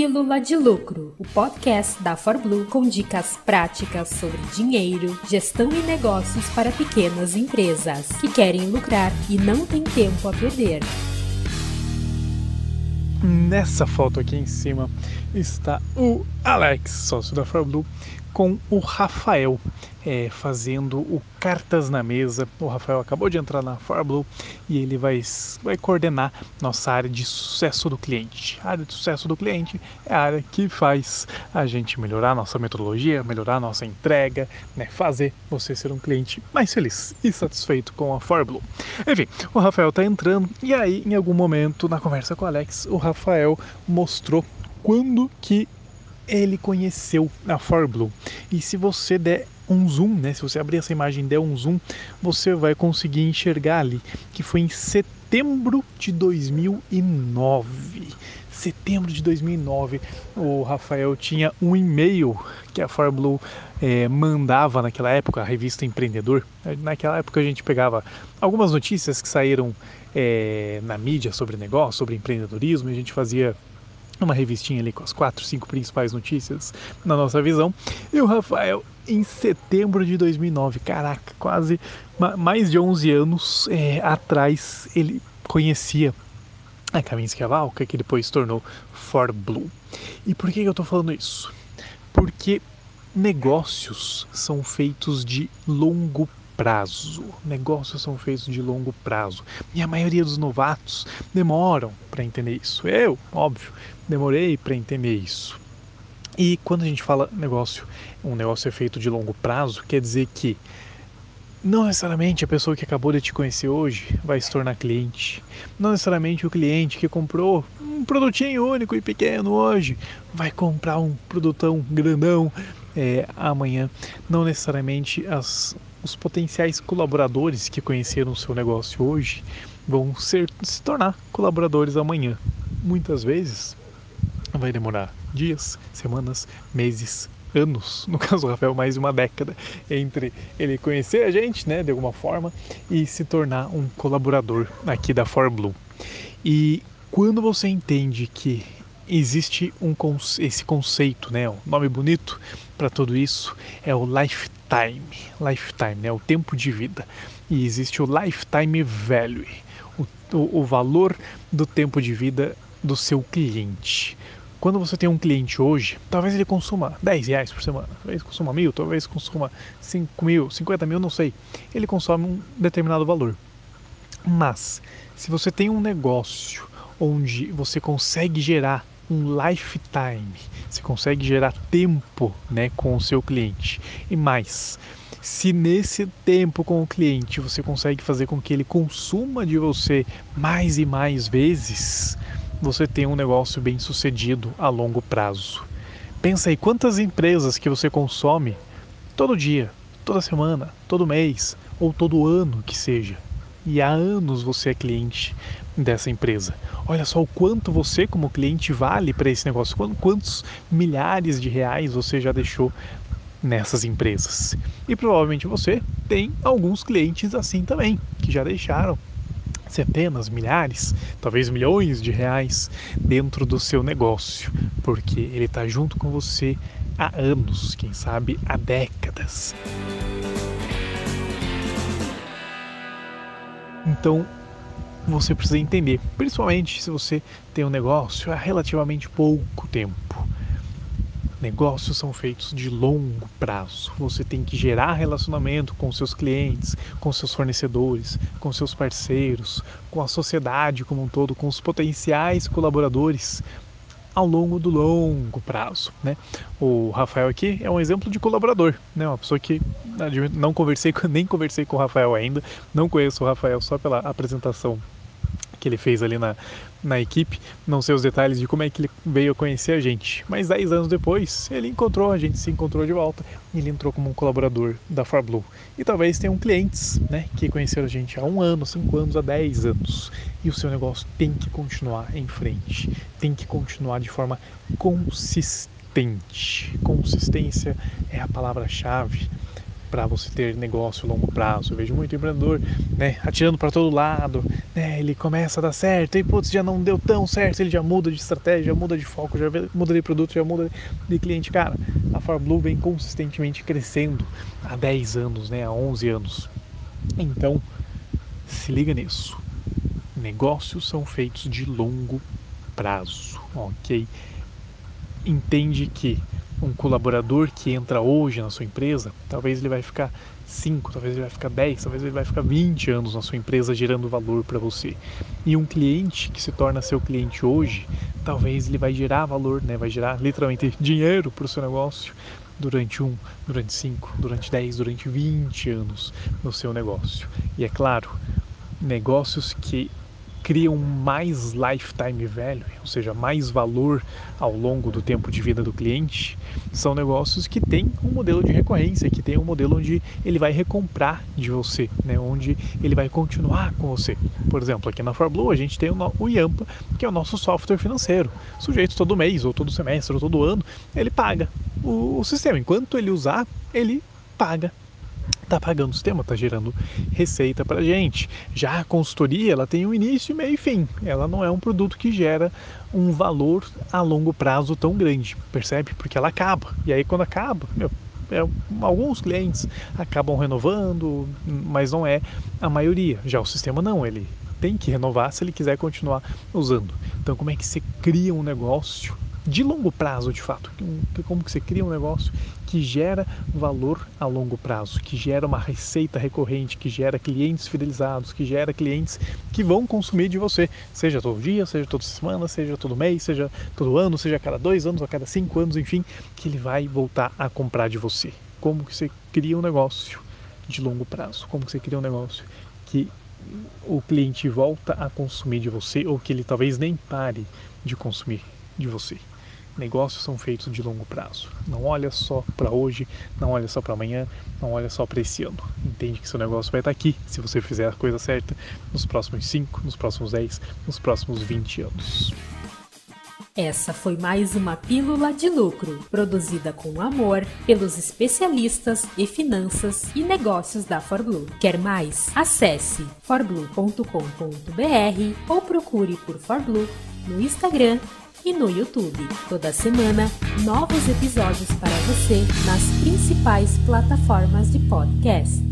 Pílula de Lucro, o podcast da ForBlue com dicas práticas sobre dinheiro, gestão e negócios para pequenas empresas que querem lucrar e não têm tempo a perder. Nessa foto aqui em cima está o Alex, sócio da ForBlue, com o Rafael é, fazendo o Cartas na Mesa. O Rafael acabou de entrar na ForBlue e ele vai, vai coordenar nossa área de sucesso do cliente. A área de sucesso do cliente é a área que faz a gente melhorar nossa metodologia, melhorar nossa entrega, né, fazer você ser um cliente mais feliz e satisfeito com a ForBlue. Enfim, o Rafael está entrando e aí, em algum momento, na conversa com o Alex, o Rafael mostrou quando que ele conheceu a ForBlue. E se você der um zoom, né? Se você abrir essa imagem e der um zoom, você vai conseguir enxergar ali que foi em setembro de 2009. Setembro de 2009, o Rafael tinha um e-mail que a ForBlue é, mandava naquela época, a revista Empreendedor. Naquela época a gente pegava algumas notícias que saíram é, na mídia sobre negócio, sobre empreendedorismo, e a gente fazia uma revistinha ali com as quatro, cinco principais notícias na nossa visão. E o Rafael, em setembro de 2009, caraca, quase mais de 11 anos é, atrás, ele conhecia a Kaminsky Avalka, que depois se tornou For Blue. E por que eu estou falando isso? Porque negócios são feitos de longo prazo. Negócios são feitos de longo prazo. E a maioria dos novatos demoram para entender isso. Eu, óbvio, demorei para entender isso. E quando a gente fala negócio, um negócio é feito de longo prazo, quer dizer que não necessariamente a pessoa que acabou de te conhecer hoje vai se tornar cliente. Não necessariamente o cliente que comprou um produtinho único e pequeno hoje vai comprar um produtão grandão é, amanhã. Não necessariamente as, os potenciais colaboradores que conheceram o seu negócio hoje vão ser, se tornar colaboradores amanhã. Muitas vezes vai demorar dias, semanas, meses, anos, no caso do Rafael, mais de uma década, entre ele conhecer a gente, né, de alguma forma, e se tornar um colaborador aqui da ForBlue. E quando você entende que existe um, esse conceito, né, um nome bonito para tudo isso, é o lifetime, lifetime, né, o tempo de vida. E existe o lifetime value, o, o, o valor do tempo de vida do seu cliente. Quando você tem um cliente hoje, talvez ele consuma 10 reais por semana, talvez consuma mil, talvez consuma 5 mil, 50 mil, não sei. Ele consome um determinado valor. Mas, se você tem um negócio onde você consegue gerar um lifetime, você consegue gerar tempo né, com o seu cliente. E mais, se nesse tempo com o cliente você consegue fazer com que ele consuma de você mais e mais vezes, você tem um negócio bem sucedido a longo prazo. Pensa aí quantas empresas que você consome todo dia, toda semana, todo mês ou todo ano que seja. E há anos você é cliente dessa empresa. Olha só o quanto você, como cliente, vale para esse negócio. Quantos milhares de reais você já deixou nessas empresas. E provavelmente você tem alguns clientes assim também, que já deixaram centenas, milhares, talvez milhões de reais dentro do seu negócio, porque ele está junto com você há anos, quem sabe há décadas. Então, você precisa entender, principalmente se você tem um negócio há relativamente pouco tempo. Negócios são feitos de longo prazo. Você tem que gerar relacionamento com seus clientes, com seus fornecedores, com seus parceiros, com a sociedade como um todo, com os potenciais colaboradores ao longo do longo prazo, né? O Rafael aqui é um exemplo de colaborador, né? Uma pessoa que não conversei nem conversei com o Rafael ainda, não conheço o Rafael só pela apresentação que ele fez ali na, na equipe. Não sei os detalhes de como é que ele veio conhecer a gente. Mas 10 anos depois, ele encontrou, a gente se encontrou de volta e ele entrou como um colaborador da ForBlue. E talvez tenham clientes né, que conheceram a gente há um ano, cinco anos, há 10 anos. E o seu negócio tem que continuar em frente, tem que continuar de forma consistente. Consistência é a palavra-chave para você ter negócio a longo prazo. Eu vejo muito empreendedor né, atirando para todo lado, né, ele começa a dar certo, e putz, já não deu tão certo, ele já muda de estratégia, já muda de foco, já muda de produto, já muda de cliente. Cara, a ForBlue vem consistentemente crescendo há 10 anos, né, há 11 anos. Então, se liga nisso. Negócios são feitos de longo prazo, ok? Entende que um colaborador que entra hoje na sua empresa, talvez ele vai ficar 5, talvez ele vai ficar 10, talvez ele vai ficar 20 anos na sua empresa gerando valor para você. E um cliente que se torna seu cliente hoje, talvez ele vai gerar valor, né? vai gerar literalmente dinheiro para o seu negócio durante um, durante cinco, durante 10, durante 20 anos no seu negócio. E é claro, negócios que criam mais lifetime value, ou seja, mais valor ao longo do tempo de vida do cliente, são negócios que têm um modelo de recorrência, que tem um modelo onde ele vai recomprar de você, né? onde ele vai continuar com você. Por exemplo, aqui na ForBlue a gente tem o Yampa, que é o nosso software financeiro. Sujeito todo mês, ou todo semestre, ou todo ano, ele paga o sistema. Enquanto ele usar, ele paga está pagando o sistema, está gerando receita para gente. Já a consultoria, ela tem um início, meio e fim. Ela não é um produto que gera um valor a longo prazo tão grande, percebe? Porque ela acaba. E aí quando acaba, meu, é, alguns clientes acabam renovando, mas não é a maioria. Já o sistema não, ele tem que renovar se ele quiser continuar usando. Então como é que você cria um negócio de longo prazo, de fato. Como que você cria um negócio que gera valor a longo prazo, que gera uma receita recorrente, que gera clientes fidelizados, que gera clientes que vão consumir de você, seja todo dia, seja toda semana, seja todo mês, seja todo ano, seja a cada dois anos, a cada cinco anos, enfim, que ele vai voltar a comprar de você. Como que você cria um negócio de longo prazo? Como que você cria um negócio que o cliente volta a consumir de você ou que ele talvez nem pare de consumir de você. Negócios são feitos de longo prazo. Não olha só para hoje, não olha só para amanhã, não olha só para esse ano. Entende que seu negócio vai estar aqui, se você fizer a coisa certa, nos próximos 5, nos próximos 10, nos próximos 20 anos. Essa foi mais uma Pílula de Lucro, produzida com amor pelos especialistas em finanças e negócios da ForBlue. Quer mais? Acesse forblue.com.br ou procure por ForBlue no Instagram e no YouTube. Toda semana, novos episódios para você nas principais plataformas de podcast.